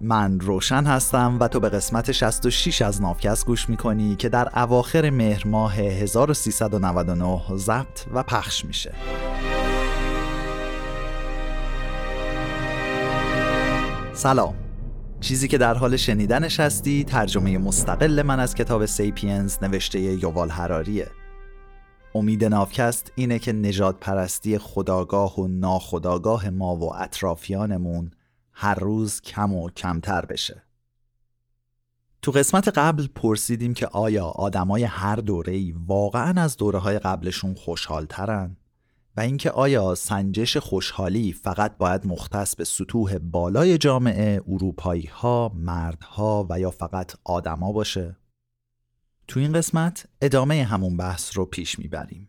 من روشن هستم و تو به قسمت 66 از نافکست گوش می‌کنی که در اواخر مهر ماه 1399 ضبط و پخش میشه. سلام. چیزی که در حال شنیدنش هستی ترجمه مستقل من از کتاب سیپینز نوشته یووال هراریه امید نافکست اینه که نجات پرستی خداگاه و ناخداگاه ما و اطرافیانمون هر روز کم و کمتر بشه تو قسمت قبل پرسیدیم که آیا آدمای هر دوره ای واقعا از دوره های قبلشون خوشحالترن و اینکه آیا سنجش خوشحالی فقط باید مختص به سطوح بالای جامعه اروپایی ها، مردها و یا فقط آدما باشه؟ تو این قسمت ادامه همون بحث رو پیش می‌بریم.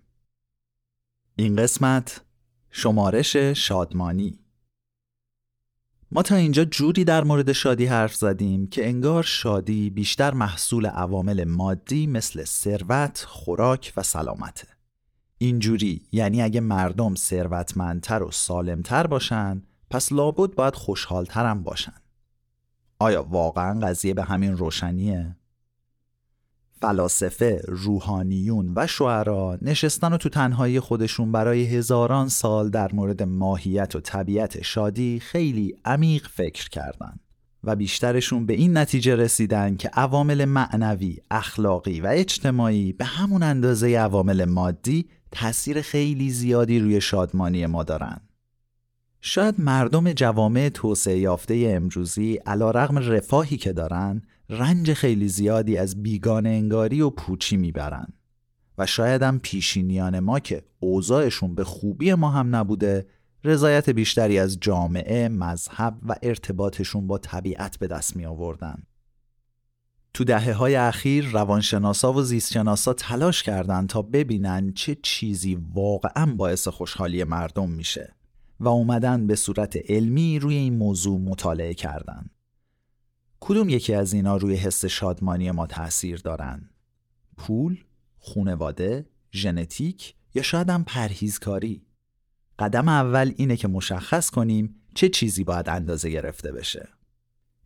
این قسمت شمارش شادمانی ما تا اینجا جوری در مورد شادی حرف زدیم که انگار شادی بیشتر محصول عوامل مادی مثل ثروت، خوراک و سلامته. اینجوری یعنی اگه مردم ثروتمندتر و سالمتر باشن پس لابد باید خوشحالتر هم باشن. آیا واقعا قضیه به همین روشنیه؟ فلاسفه، روحانیون و شعرا نشستن و تو تنهایی خودشون برای هزاران سال در مورد ماهیت و طبیعت شادی خیلی عمیق فکر کردند و بیشترشون به این نتیجه رسیدن که عوامل معنوی، اخلاقی و اجتماعی به همون اندازه عوامل مادی تاثیر خیلی زیادی روی شادمانی ما دارن. شاید مردم جوامع توسعه یافته امروزی علا رغم رفاهی که دارن رنج خیلی زیادی از بیگان انگاری و پوچی می‌برن و شاید هم پیشینیان ما که اوضاعشون به خوبی ما هم نبوده رضایت بیشتری از جامعه، مذهب و ارتباطشون با طبیعت به دست می آوردن. تو دهه های اخیر روانشناسا و زیستشناسا تلاش کردند تا ببینن چه چیزی واقعا باعث خوشحالی مردم میشه و اومدن به صورت علمی روی این موضوع مطالعه کردند. کدوم یکی از اینا روی حس شادمانی ما تاثیر دارن؟ پول، خونواده، ژنتیک یا شاید هم پرهیزکاری؟ قدم اول اینه که مشخص کنیم چه چیزی باید اندازه گرفته بشه.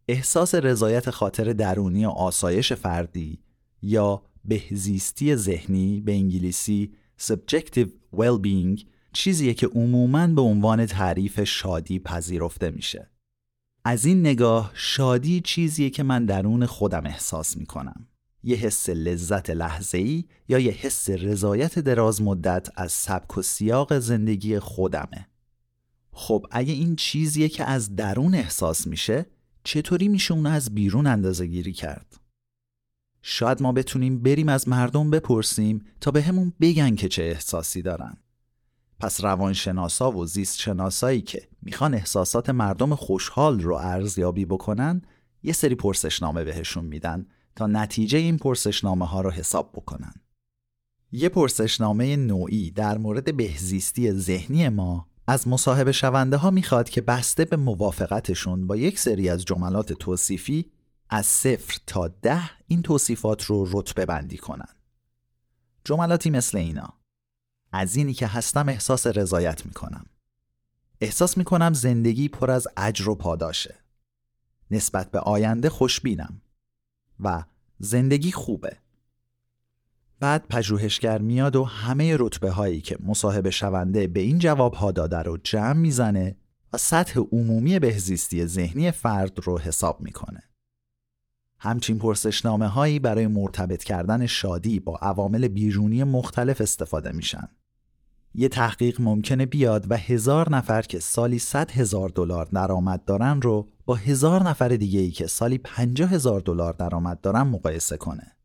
احساس رضایت خاطر درونی و آسایش فردی یا بهزیستی ذهنی به انگلیسی subjective well-being چیزیه که عموماً به عنوان تعریف شادی پذیرفته میشه. از این نگاه شادی چیزیه که من درون خودم احساس می‌کنم. یه حس لذت لحظه‌ای یا یه حس رضایت دراز مدت از سبک و سیاق زندگی خودمه. خب اگه این چیزیه که از درون احساس میشه چطوری میشه اون از بیرون اندازه گیری کرد؟ شاید ما بتونیم بریم از مردم بپرسیم تا به همون بگن که چه احساسی دارن. پس روانشناسا و زیست شناسایی که می‌خوان احساسات مردم خوشحال رو ارزیابی بکنن یه سری پرسشنامه بهشون میدن تا نتیجه این پرسشنامه ها رو حساب بکنن. یه پرسشنامه نوعی در مورد بهزیستی ذهنی ما از مصاحبه شونده ها می‌خواد که بسته به موافقتشون با یک سری از جملات توصیفی از صفر تا ده این توصیفات رو رتبه بندی کنن. جملاتی مثل اینا از اینی که هستم احساس رضایت می‌کنم احساس می‌کنم زندگی پر از اجر و پاداشه نسبت به آینده خوشبینم و زندگی خوبه بعد پژوهشگر میاد و همه رتبه هایی که مصاحبه شونده به این جواب ها داده رو جمع می‌زنه و سطح عمومی بهزیستی ذهنی فرد رو حساب می‌کنه. همچین پرسشنامه هایی برای مرتبط کردن شادی با عوامل بیرونی مختلف استفاده میشن. یه تحقیق ممکنه بیاد و هزار نفر که سالی 100 هزار دلار درآمد دارن رو با هزار نفر دیگه ای که سالی 50 هزار دلار درآمد دارن مقایسه کنه.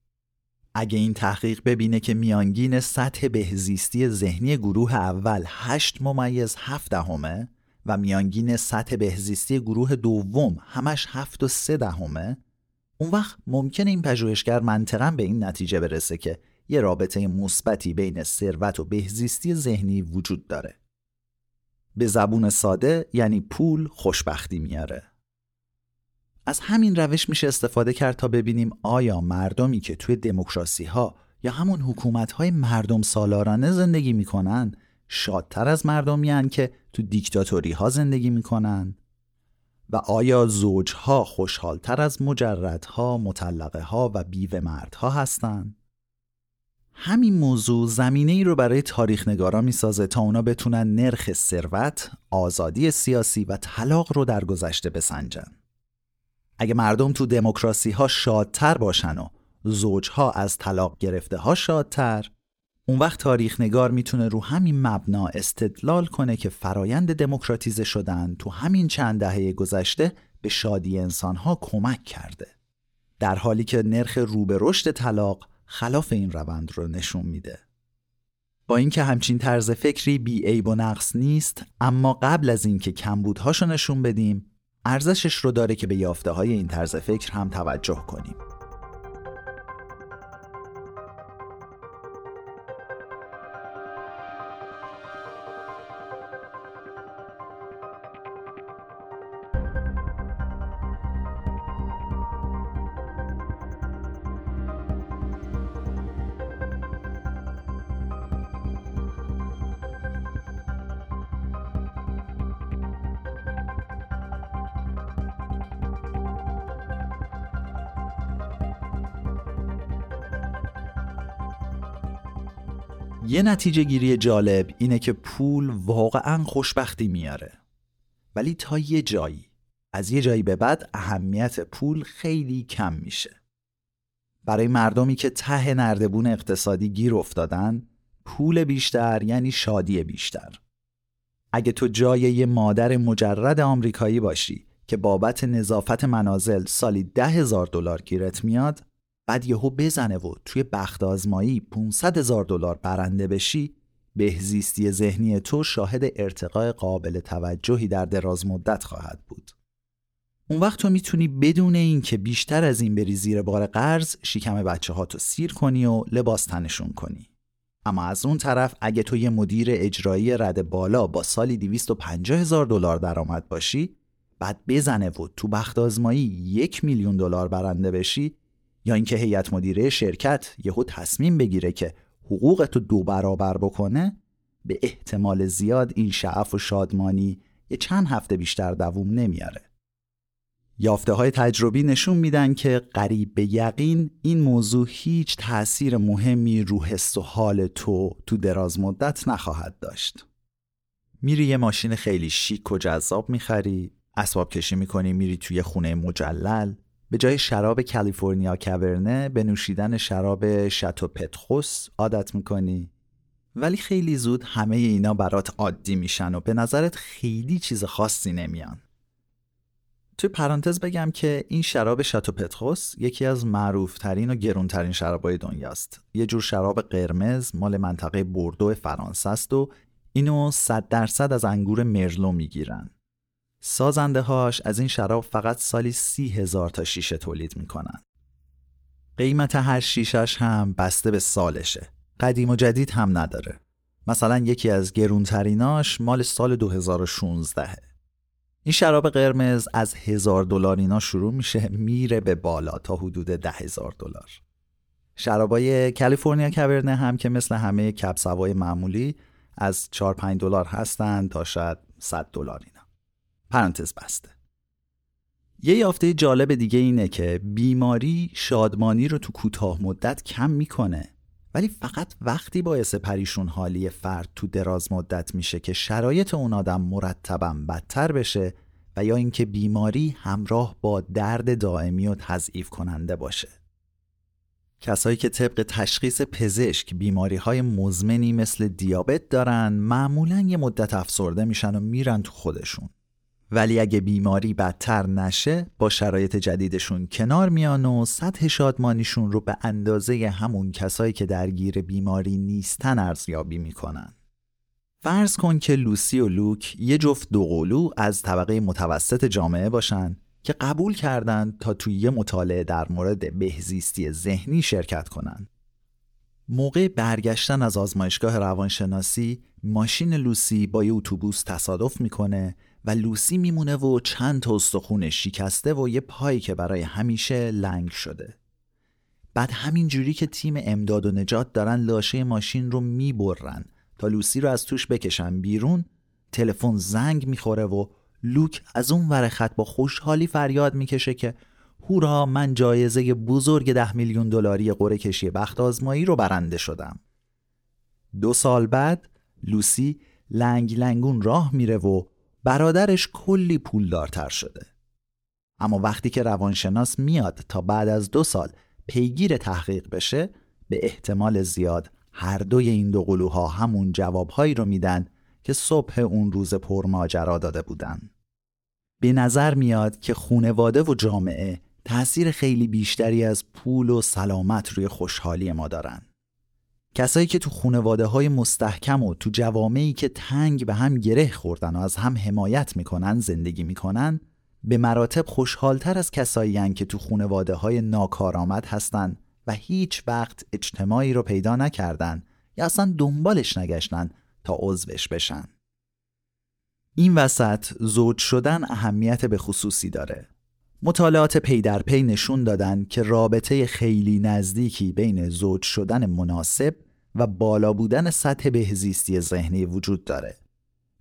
اگه این تحقیق ببینه که میانگین سطح بهزیستی ذهنی گروه اول 8 ممیز 7 دهمه و میانگین سطح بهزیستی گروه دوم همش 7 و 3 دهمه اون وقت ممکنه این پژوهشگر منطقا به این نتیجه برسه که یه رابطه مثبتی بین ثروت و بهزیستی ذهنی وجود داره. به زبون ساده یعنی پول خوشبختی میاره. از همین روش میشه استفاده کرد تا ببینیم آیا مردمی که توی دموکراسی ها یا همون حکومت های مردم سالارانه زندگی می‌کنن شادتر از مردمی که تو دیکتاتوری ها زندگی می‌کنن و آیا زوجها خوشحالتر از مجردها، مطلقه ها و بیوه مردها هستند؟ همین موضوع زمینه ای رو برای تاریخ نگارا می سازه تا اونا بتونن نرخ ثروت، آزادی سیاسی و طلاق رو در گذشته بسنجن. اگه مردم تو دموکراسی ها شادتر باشن و زوجها از طلاق گرفته ها شادتر اون وقت تاریخ نگار می‌تونه رو همین مبنا استدلال کنه که فرایند دموکراتیزه شدن تو همین چند دهه گذشته به شادی انسانها کمک کرده. در حالی که نرخ رو به رشد طلاق خلاف این روند رو نشون میده. با اینکه همچین طرز فکری بی عیب و نقص نیست اما قبل از اینکه کمبودهاشو نشون بدیم ارزشش رو داره که به یافته های این طرز فکر هم توجه کنیم. یه نتیجه گیری جالب اینه که پول واقعا خوشبختی میاره. ولی تا یه جایی. از یه جایی به بعد اهمیت پول خیلی کم میشه. برای مردمی که ته نردبون اقتصادی گیر افتادن پول بیشتر یعنی شادی بیشتر. اگه تو جای یه مادر مجرد آمریکایی باشی که بابت نظافت منازل سالی ده هزار دلار گیرت میاد بعد یهو بزنه و توی بخت آزمایی 500 هزار دلار برنده بشی بهزیستی ذهنی تو شاهد ارتقای قابل توجهی در دراز مدت خواهد بود. اون وقت تو می‌تونی بدون اینکه بیشتر از این بری زیر بار قرض شکم بچه ها تو سیر کنی و لباس تنشون کنی. اما از اون طرف اگه تو یه مدیر اجرایی رد بالا با سالی 250 هزار دلار درآمد باشی بعد بزنه و تو بخت آزمایی یک میلیون دلار برنده بشی یا اینکه هیئت مدیره شرکت یهو تصمیم بگیره که حقوقت رو دو برابر بکنه به احتمال زیاد این شعف و شادمانی یه چند هفته بیشتر دووم نمیاره یافته های تجربی نشون میدن که قریب به یقین این موضوع هیچ تأثیر مهمی رو حس و حال تو تو دراز مدت نخواهد داشت. میری یه ماشین خیلی شیک و جذاب می‌خری، اسباب کشی می‌کنی میری توی خونه مجلل، به جای شراب کالیفرنیا کاورنه به نوشیدن شراب شاتو پتخوس عادت می‌کنی. ولی خیلی زود همه اینا برات عادی میشن و به نظرت خیلی چیز خاصی نمیان. توی پرانتز بگم که این شراب شاتو پتخوس یکی از معروفترین و گرونترین شرابای دنیاست. یه جور شراب قرمز مال منطقه بوردو فرانسه است و اینو صد درصد از انگور مرلو می‌گیرن. سازنده هاش از این شراب فقط سالی سی هزار تا شیشه تولید می‌کنن. قیمت هر شیشش هم بسته به سالشه. قدیم و جدید هم نداره. مثلا یکی از گرونتریناش مال سال 2016 این شراب قرمز از هزار دلار اینا شروع میشه میره به بالا تا حدود ده هزار دلار. شرابای کالیفرنیا کبرنه هم که مثل همه کپسوای معمولی از 4 5 دلار هستند تا شاید 100 دلار پرانتز بسته یه یافته جالب دیگه اینه که بیماری شادمانی رو تو کوتاه مدت کم می‌کنه ولی فقط وقتی باعث پریشون حالی فرد تو دراز مدت میشه که شرایط اون آدم مرتبا بدتر بشه و یا اینکه بیماری همراه با درد دائمی و تضعیف کننده باشه. کسایی که طبق تشخیص پزشک بیماری های مزمنی مثل دیابت دارن معمولا یه مدت افسرده میشن و میرن تو خودشون. ولی اگه بیماری بدتر نشه با شرایط جدیدشون کنار میان و سطح شادمانیشون رو به اندازه همون کسایی که درگیر بیماری نیستن ارزیابی می‌کنن. فرض کن که لوسی و لوک یه جفت دوقلو از طبقه متوسط جامعه باشن که قبول کردند تا توی یه مطالعه در مورد بهزیستی ذهنی شرکت کنن. موقع برگشتن از آزمایشگاه روانشناسی ماشین لوسی با یه اتوبوس تصادف می‌کنه و لوسی میمونه و چند تا استخون شکسته و یه پایی که برای همیشه لنگ شده بعد همین جوری که تیم امداد و نجات دارن لاشه ماشین رو می‌برن تا لوسی رو از توش بکشن بیرون تلفن زنگ می‌خوره و لوک از اون ور خط با خوشحالی فریاد می‌کشه که هورا من جایزه بزرگ ده میلیون دلاری قره کشی بخت آزمایی رو برنده شدم. دو سال بعد لوسی لنگ لنگون راه میره و برادرش کلی پولدارتر شده. اما وقتی که روانشناس میاد تا بعد از دو سال پیگیر تحقیق بشه به احتمال زیاد هر دوی این دو قلوها همون جوابهایی رو میدن که صبح اون روز پرماجرا داده بودن. به نظر میاد که خونواده و جامعه تأثیر خیلی بیشتری از پول و سلامت روی خوشحالی ما دارن. کسایی که تو خونواده های مستحکم و تو جوامعی که تنگ به هم گره خوردن و از هم حمایت می‌کنن زندگی می‌کنن به مراتب خوشحالتر از کسایی که تو خونواده های ناکارآمد هستن و هیچ وقت اجتماعی رو پیدا نکردن یا اصلا دنبالش نگشتن تا عضوش بشن. این وسط زوج شدن اهمیت به خصوصی داره. مطالعات پی در پی نشون دادن که رابطه خیلی نزدیکی بین زوج شدن مناسب و بالا بودن سطح بهزیستی ذهنی وجود داره.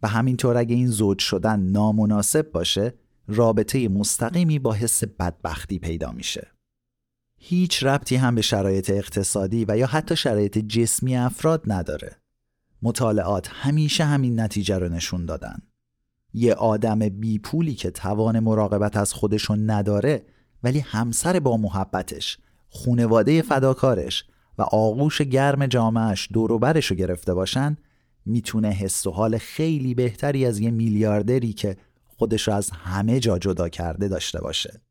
و همینطور اگه این زوج شدن نامناسب باشه رابطه مستقیمی با حس بدبختی پیدا میشه. هیچ ربطی هم به شرایط اقتصادی و یا حتی شرایط جسمی افراد نداره. مطالعات همیشه همین نتیجه رو نشون دادن. یه آدم بی پولی که توان مراقبت از خودشون نداره ولی همسر با محبتش، خونواده فداکارش و آغوش گرم جامعش دوروبرش رو گرفته باشن می‌تونه حس و حال خیلی بهتری از یه میلیاردری که خودش از همه جا جدا کرده داشته باشه.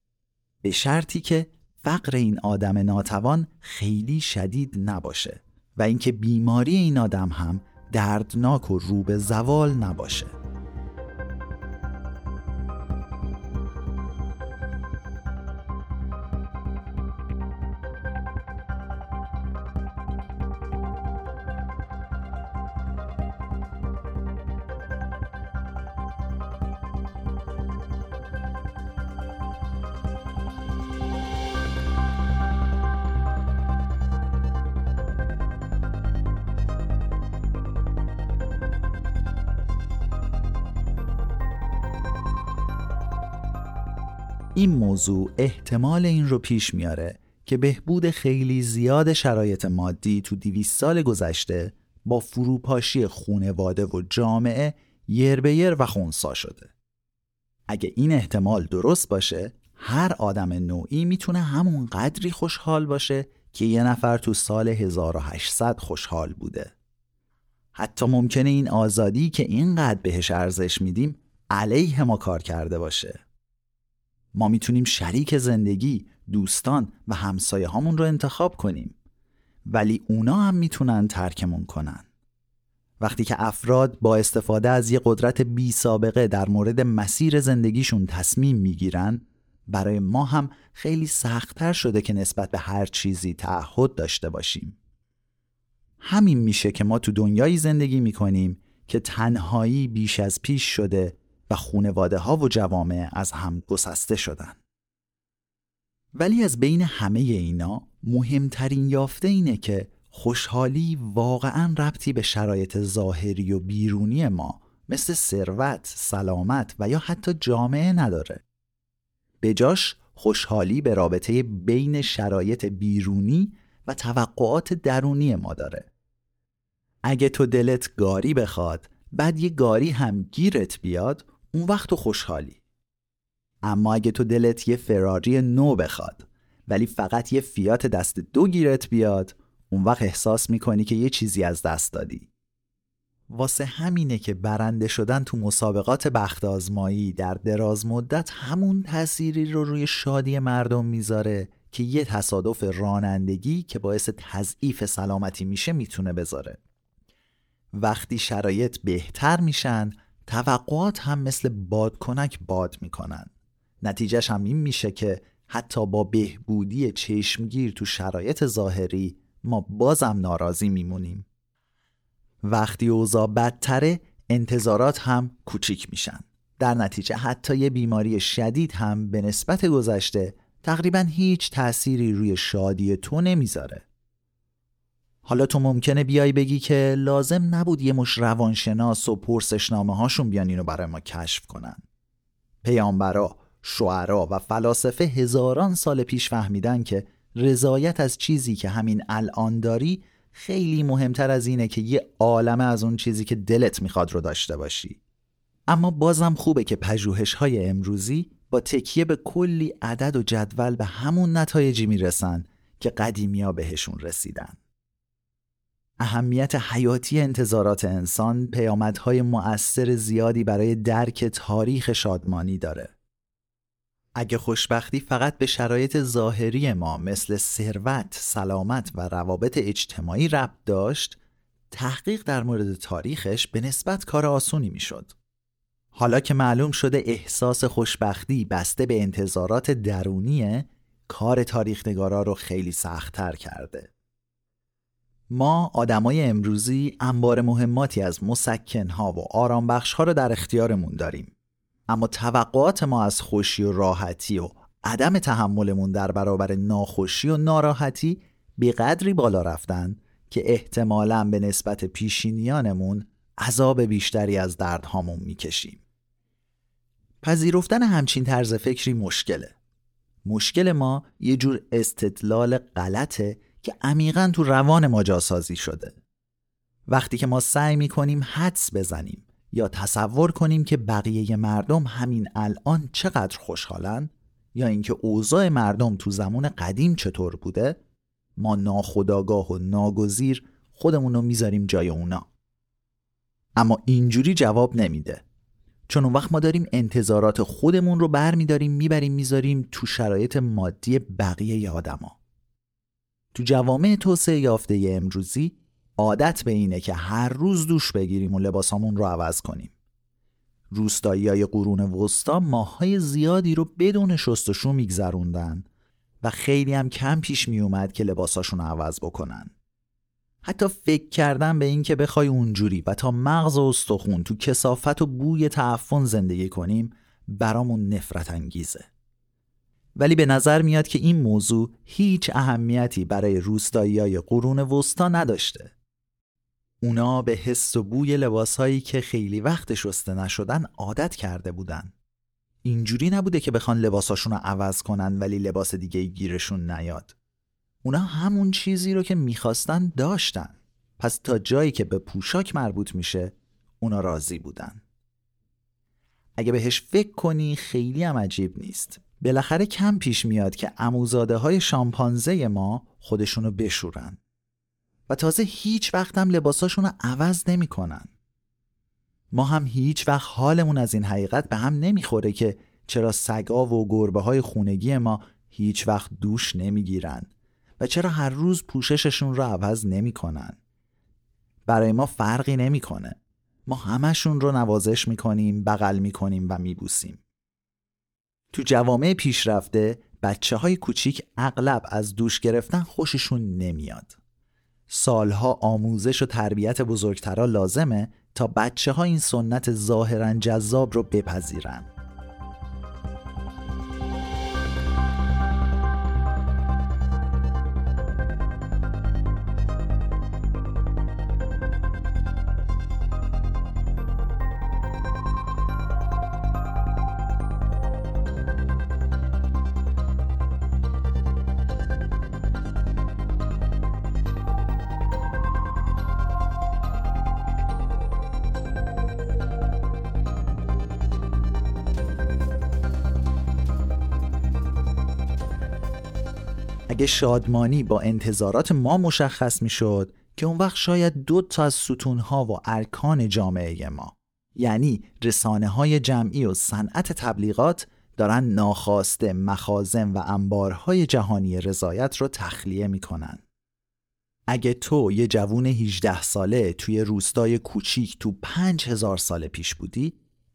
به شرطی که فقر این آدم ناتوان خیلی شدید نباشه و اینکه بیماری این آدم هم دردناک و رو به زوال نباشه. این موضوع احتمال این رو پیش میاره که بهبود خیلی زیاد شرایط مادی تو دیویس سال گذشته با فروپاشی خونواده و جامعه یر یر و خونسا شده. اگه این احتمال درست باشه هر آدم نوعی می‌تونه همون قدری خوشحال باشه که یه نفر تو سال 1800 خوشحال بوده. حتی ممکنه این آزادی که اینقدر بهش ارزش میدیم علیه ما کار کرده باشه. ما می‌تونیم شریک زندگی، دوستان و همسایه هامون رو انتخاب کنیم. ولی اونا هم می‌تونن ترکمون کنن. وقتی که افراد با استفاده از یه قدرت بی سابقه در مورد مسیر زندگیشون تصمیم می‌گیرن برای ما هم خیلی سختتر شده که نسبت به هر چیزی تعهد داشته باشیم. همین میشه که ما تو دنیایی زندگی می‌کنیم که تنهایی بیش از پیش شده و خونواده ها و جوامع از هم گسسته شدن. ولی از بین همه اینا مهمترین یافته اینه که خوشحالی واقعا ربطی به شرایط ظاهری و بیرونی ما مثل ثروت، سلامت و یا حتی جامعه نداره. به جاش خوشحالی به رابطه بین شرایط بیرونی و توقعات درونی ما داره. اگه تو دلت گاری بخواد بعد یه گاری هم گیرت بیاد اون وقت تو خوشحالی. اما اگه تو دلت یه فراری نو بخواد ولی فقط یه فیات دست دو گیرت بیاد اون وقت احساس می‌کنی که یه چیزی از دست دادی. واسه همینه که برنده شدن تو مسابقات بخت آزمایی در دراز مدت همون تأثیری رو روی شادی مردم می‌ذاره که یه تصادف رانندگی که باعث تضعیف سلامتی میشه می‌تونه بذاره. وقتی شرایط بهتر میشن توقعات هم مثل بادکنک باد می‌کنن. نتیجهش هم این میشه که حتی با بهبودی چشمگیر تو شرایط ظاهری ما بازم ناراضی میمونیم. وقتی اوضاع بدتره انتظارات هم کوچیک میشن. در نتیجه حتی یه بیماری شدید هم به نسبت گذشته تقریبا هیچ تأثیری روی شادی تو نمی‌ذاره. حالا تو ممکنه بیای بگی که لازم نبود یه مش روانشناس و پرسشنامه هاشون بیان اینو برای ما کشف کنن. پیامبرا، شعرا و فلاسفه هزاران سال پیش فهمیدن که رضایت از چیزی که همین الان داری خیلی مهمتر از اینه که یه عالمه از اون چیزی که دلت می‌خواد رو داشته باشی. اما بازم خوبه که پژوهش های امروزی با تکیه به کلی عدد و جدول به همون نتایجی می‌رسن که قدیمیا بهشون رسیدن. اهمیت حیاتی انتظارات انسان پیامدهای مؤثر زیادی برای درک تاریخ شادمانی داره اگه خوشبختی فقط به شرایط ظاهری ما مثل ثروت، سلامت و روابط اجتماعی ربط داشت، تحقیق در مورد تاریخش به نسبت کار آسونی می‌شد. حالا که معلوم شده احساس خوشبختی بسته به انتظارات درونیه، کار تاریخ نگارا رو خیلی سختتر کرده. ما آدمای امروزی انبار مهماتی از مسکنها و آرامبخشها رو در اختیارمون داریم. اما توقعات ما از خوشی و راحتی و عدم تحملمون در برابر ناخوشی و ناراحتی به قدری بالا رفتن که احتمالا به نسبت پیشینیانمون عذاب بیشتری از دردهامون می‌کشیم. پذیرفتن همچین طرز فکری مشکله. مشکل ما یه جور استدلال غلطه که عمیقا تو روان ما جاسازی شده. وقتی که ما سعی می‌کنیم حدس بزنیم یا تصور کنیم که بقیه مردم همین الان چقدر خوشحالن یا اینکه اوضاع مردم تو زمان قدیم چطور بوده ما ناخداگاه و ناگزیر خودمون رو می‌ذاریم جای اونا. اما اینجوری جواب نمیده. چون اون وقت ما داریم انتظارات خودمون رو برمیداریم می‌بریم می‌ذاریم تو شرایط مادی بقیه آدما. تو جوامع توسعه یافته امروزی عادت به اینه که هر روز دوش بگیریم و لباسامون رو عوض کنیم. روستایی های قرون وسطا ماهای زیادی رو بدون شستشو میگذروندن و خیلی هم کم پیش می اومد که لباساشون عوض بکنن. حتی فکر کردن به این که بخوای اونجوری و تا مغز و استخون تو کسافت و بوی تعفن زندگی کنیم برامون نفرت انگیزه. ولی به نظر میاد که این موضوع هیچ اهمیتی برای روستایی های قرون وسطا نداشته اونا به حس و بوی لباسهایی که خیلی وقت شسته نشدن عادت کرده بودن. اینجوری نبوده که بخوان لباساشون رو عوض کنن ولی لباس دیگه گیرشون نیاد. اونا همون چیزی رو که می‌خواستن داشتن. پس تا جایی که به پوشاک مربوط میشه اونا راضی بودن. اگه بهش فکر کنی خیلی هم عجیب نیست. بالاخره کم پیش میاد که اموزاده های شامپانزه ما خودشونو بشورن. و تازه هیچ وقت هم لباساشون رو عوض نمی‌کنن. ما هم هیچ وقت حالمون از این حقیقت به هم نمی‌خوره که چرا سگا و گربه های خونگی ما هیچ وقت دوش نمی‌گیرن و چرا هر روز پوشششون رو عوض نمی‌کنن. برای ما فرقی نمی‌کنه. ما همشون رو نوازش می‌کنیم، بغل می‌کنیم و میبوسیم. تو جوامع پیشرفته بچه های کوچیک اغلب از دوش گرفتن خوششون نمیاد. سالها آموزش و تربیت بزرگترا لازمه تا بچه ها این سنت ظاهرا جذاب رو بپذیرن اگه شادمانی با انتظارات ما مشخص می‌شد که اون وقت شاید دو تا از ستونها و ارکان جامعه ما یعنی رسانه های جمعی و صنعت تبلیغات دارن ناخواسته مخازن و انبارهای جهانی رضایت رو تخلیه می‌کنن. اگه تو یه جوون 18 ساله توی روستای کوچیک تو 5000 سال پیش بودی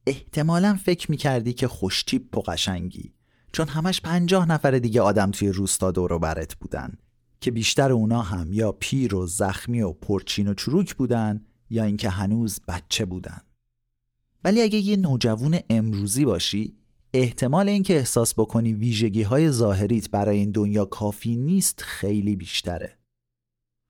احتمالا فکر می‌کردی که خوشتیپ و قشنگی. چون همش پنجاه نفر دیگه آدم توی روستا دور و برت بودن که بیشتر اونا هم یا پیر و زخمی و پرچین و چروک بودن یا اینکه هنوز بچه بودن. ولی اگه یه نوجوون امروزی باشی احتمال اینکه احساس بکنی ویژگی های ظاهریت برای این دنیا کافی نیست خیلی بیشتره.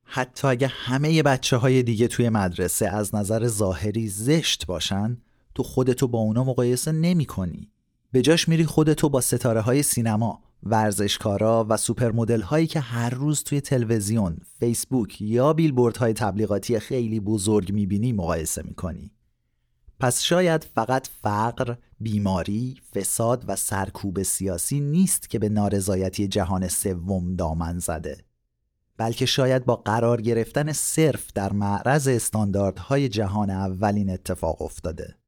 حتی اگه همه بچه های دیگه توی مدرسه از نظر ظاهری زشت باشن تو خودتو با اونا مقایسه نمی کنی به جاش میری خودتو با ستاره های سینما ورزشکارا و سوپر مدل هایی که هر روز توی تلویزیون، فیسبوک یا بیلبورد های تبلیغاتی خیلی بزرگ می‌بینی مقایسه می‌کنی. پس شاید فقط فقر، بیماری، فساد و سرکوب سیاسی نیست که به نارضایتی جهان سوم دامن زده. بلکه شاید با قرار گرفتن صرف در معرض استانداردهای جهان اولین اتفاق افتاده.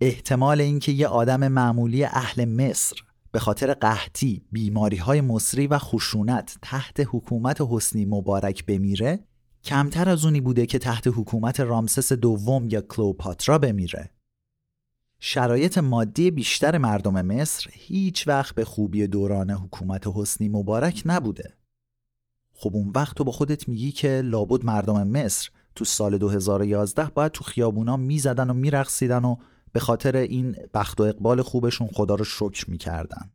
احتمال اینکه یه آدم معمولی اهل مصر به خاطر قحطی، بیماری های مصری و خشونت تحت حکومت حسنی مبارک بمیره کمتر از اونی بوده که تحت حکومت رامسس دوم یا کلوپاترا بمیره. شرایط مادی بیشتر مردم مصر هیچ وقت به خوبی دوران حکومت حسنی مبارک نبوده. خب اون وقت تو با خودت میگی که لابد مردم مصر تو سال 2011 باید تو خیابونا می‌زدن و میرقصیدن و به خاطر این بخت و اقبال خوبشون خدا رو شکر می‌کردن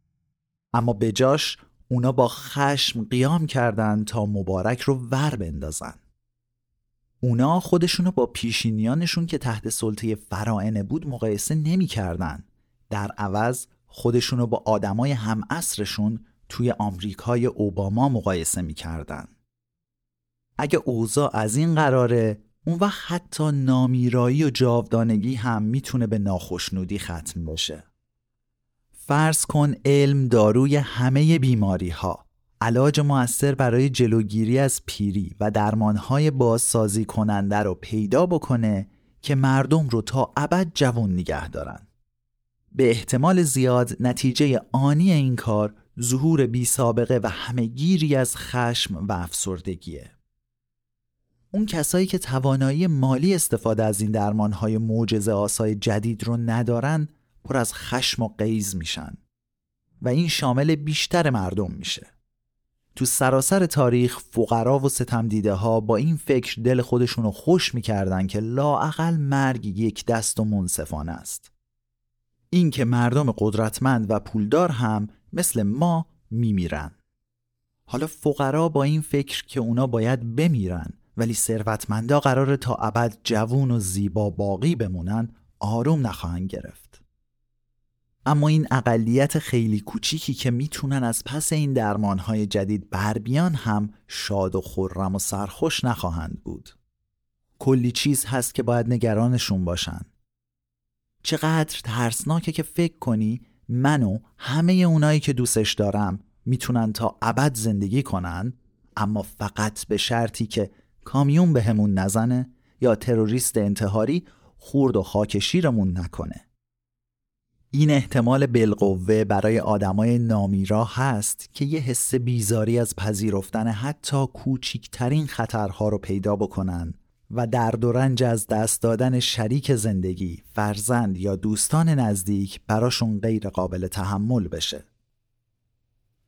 اما به جاش اونا با خشم قیام کردن تا مبارک رو ور بندازن اونا خودشونو با پیشینیانشون که تحت سلطه فرائنه بود مقایسه نمی‌کردن. در عوض خودشونو با آدمای هم اصرشون توی آمریکای اوباما مقایسه می‌کردن. اگه اوضاع از این قراره اون وقت حتی نامیرایی و جاودانگی هم می‌تونه به ناخشنودی ختم بشه. فرض کن علم داروی همه بیماری ها علاج موثر برای جلوگیری از پیری و درمانهای بازسازی کننده رو پیدا بکنه که مردم رو تا ابد جوان نگه دارن. به احتمال زیاد نتیجه آنی این کار ظهور بی سابقه و همهگیری از خشم و افسردگیه. اون کسایی که توانایی مالی استفاده از این درمانهای معجزه آسای جدید رو ندارن پر از خشم و قیز میشن و این شامل بیشتر مردم میشه. تو سراسر تاریخ فقرا و ستم دیده ها با این فکر دل خودشون رو خوش می‌کردن که لاعقل مرگ یک دست و منصفانه است. این که مردم قدرتمند و پولدار هم مثل ما میمیرن. حالا فقرا با این فکر که اونا باید بمیرن ولی ثروتمندا قرار تا ابد جوون و زیبا باقی بمونن آروم نخواهند گرفت. اما این اقلیت خیلی کوچیکی که می‌تونن از پس این درمانهای جدید بربیان هم شاد و خرم و سرخوش نخواهند بود. کلی چیز هست که باید نگرانشون باشن. چقدر ترسناکه که فکر کنی من و همه اونایی که دوستش دارم می‌تونن تا ابد زندگی کنن اما فقط به شرطی که کامیون بهمون به نزنه یا تروریست انتحاری خورد و خاک شیرمون نکنه این احتمال بالقوه برای آدمای نامیرا هست که یه حس بیزاری از پذیرفتن حتی کوچیکترین خطرها رو پیدا بکنن و درد و رنج از دست دادن شریک زندگی، فرزند یا دوستان نزدیک براشون غیر قابل تحمل بشه.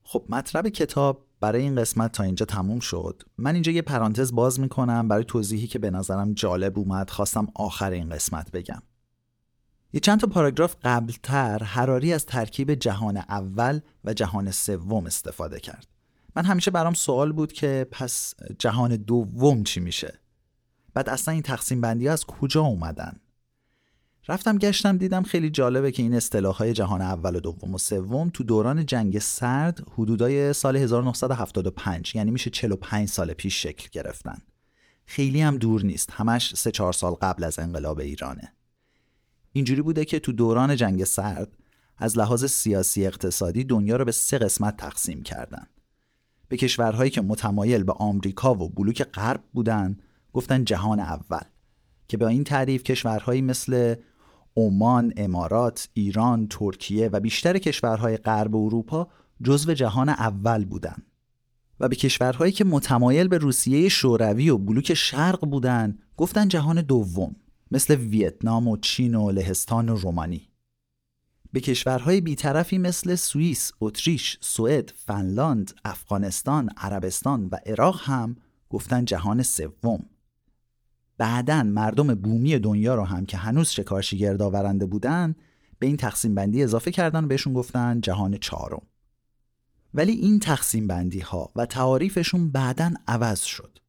خب مطلب کتاب برای این قسمت تا اینجا تموم شد. من اینجا یه پرانتز باز می‌کنم برای توضیحی که به نظرم جالب اومد. خواستم آخر این قسمت بگم. یه چند تا پاراگراف قبلتر حراری از ترکیب جهان اول و جهان سوم استفاده کرد. من همیشه برام سوال بود که پس جهان دوم چی میشه؟ بعد اصلا این تقسیم بندی از کجا اومدن؟ رفتم گشتم دیدم خیلی جالبه که این اصطلاح های جهان اول و دوم و سوم تو دوران جنگ سرد حدودای سال 1975 یعنی میشه 45 سال پیش شکل گرفتن. خیلی هم دور نیست همش سه چهار سال قبل از انقلاب ایرانه. اینجوری بوده که تو دوران جنگ سرد از لحاظ سیاسی اقتصادی دنیا رو به سه قسمت تقسیم کردن. به کشورهایی که متمایل به آمریکا و بلوک غرب بودن گفتن جهان اول که با این تعریف کشورهایی مثل عمان، امارات، ایران، ترکیه و بیشتر کشورهای غرب اروپا جزو جهان اول بودند. و به کشورهایی که متمایل به روسیه شوروی و بلوک شرق بودند گفتن جهان دوم مثل ویتنام و چین و لهستان و رومانی به کشورهای بیطرفی مثل سوئیس، اتریش، سوئد، فنلاند، افغانستان، عربستان و عراق هم گفتن جهان سوم بعدا مردم بومی دنیا رو هم که هنوز شکارچی گردآورنده بودن به این تقسیم بندی اضافه کردن و بهشون گفتن جهان چهارم. ولی این تقسیم بندی ها و تعاریفشون بعدا عوض شد.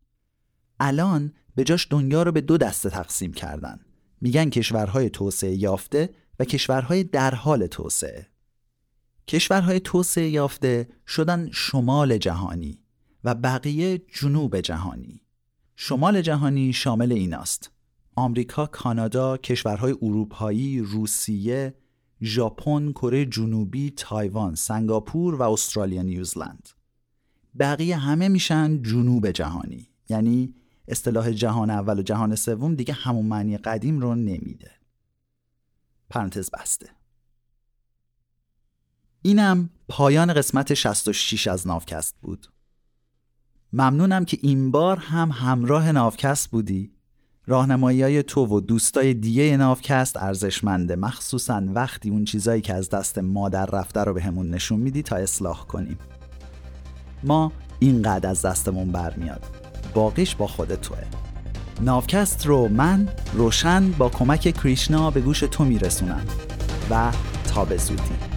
الان به جاش دنیا رو به دو دسته تقسیم کردن. میگن کشورهای توسعه یافته و کشورهای در حال توسعه. کشورهای توسعه یافته شدن شمال جهانی و بقیه جنوب جهانی. شمال جهانی شامل ایناست آمریکا، کانادا، کشورهای اروپایی، روسیه، ژاپن، کره جنوبی، تایوان، سنگاپور و استرالیا نیوزلند. بقیه همه میشن جنوب جهانی. یعنی اصطلاح جهان اول و جهان سوم دیگه همون معنی قدیم رو نمیده. پرانتز بسته. اینم پایان قسمت 66 از نافکست بود. ممنونم که این بار هم همراه نافکست بودی. راهنمایی های تو و دوستای دیگه نافکست ارزشمنده. مخصوصا وقتی اون چیزایی که از دست مادر رفته رو به نشون میدی تا اصلاح کنیم. ما اینقدر از دستمون برمیاد. باقیش با خود توه. نافکست رو من روشن با کمک کریشنا به گوش تو میرسونم. و تا به زودی.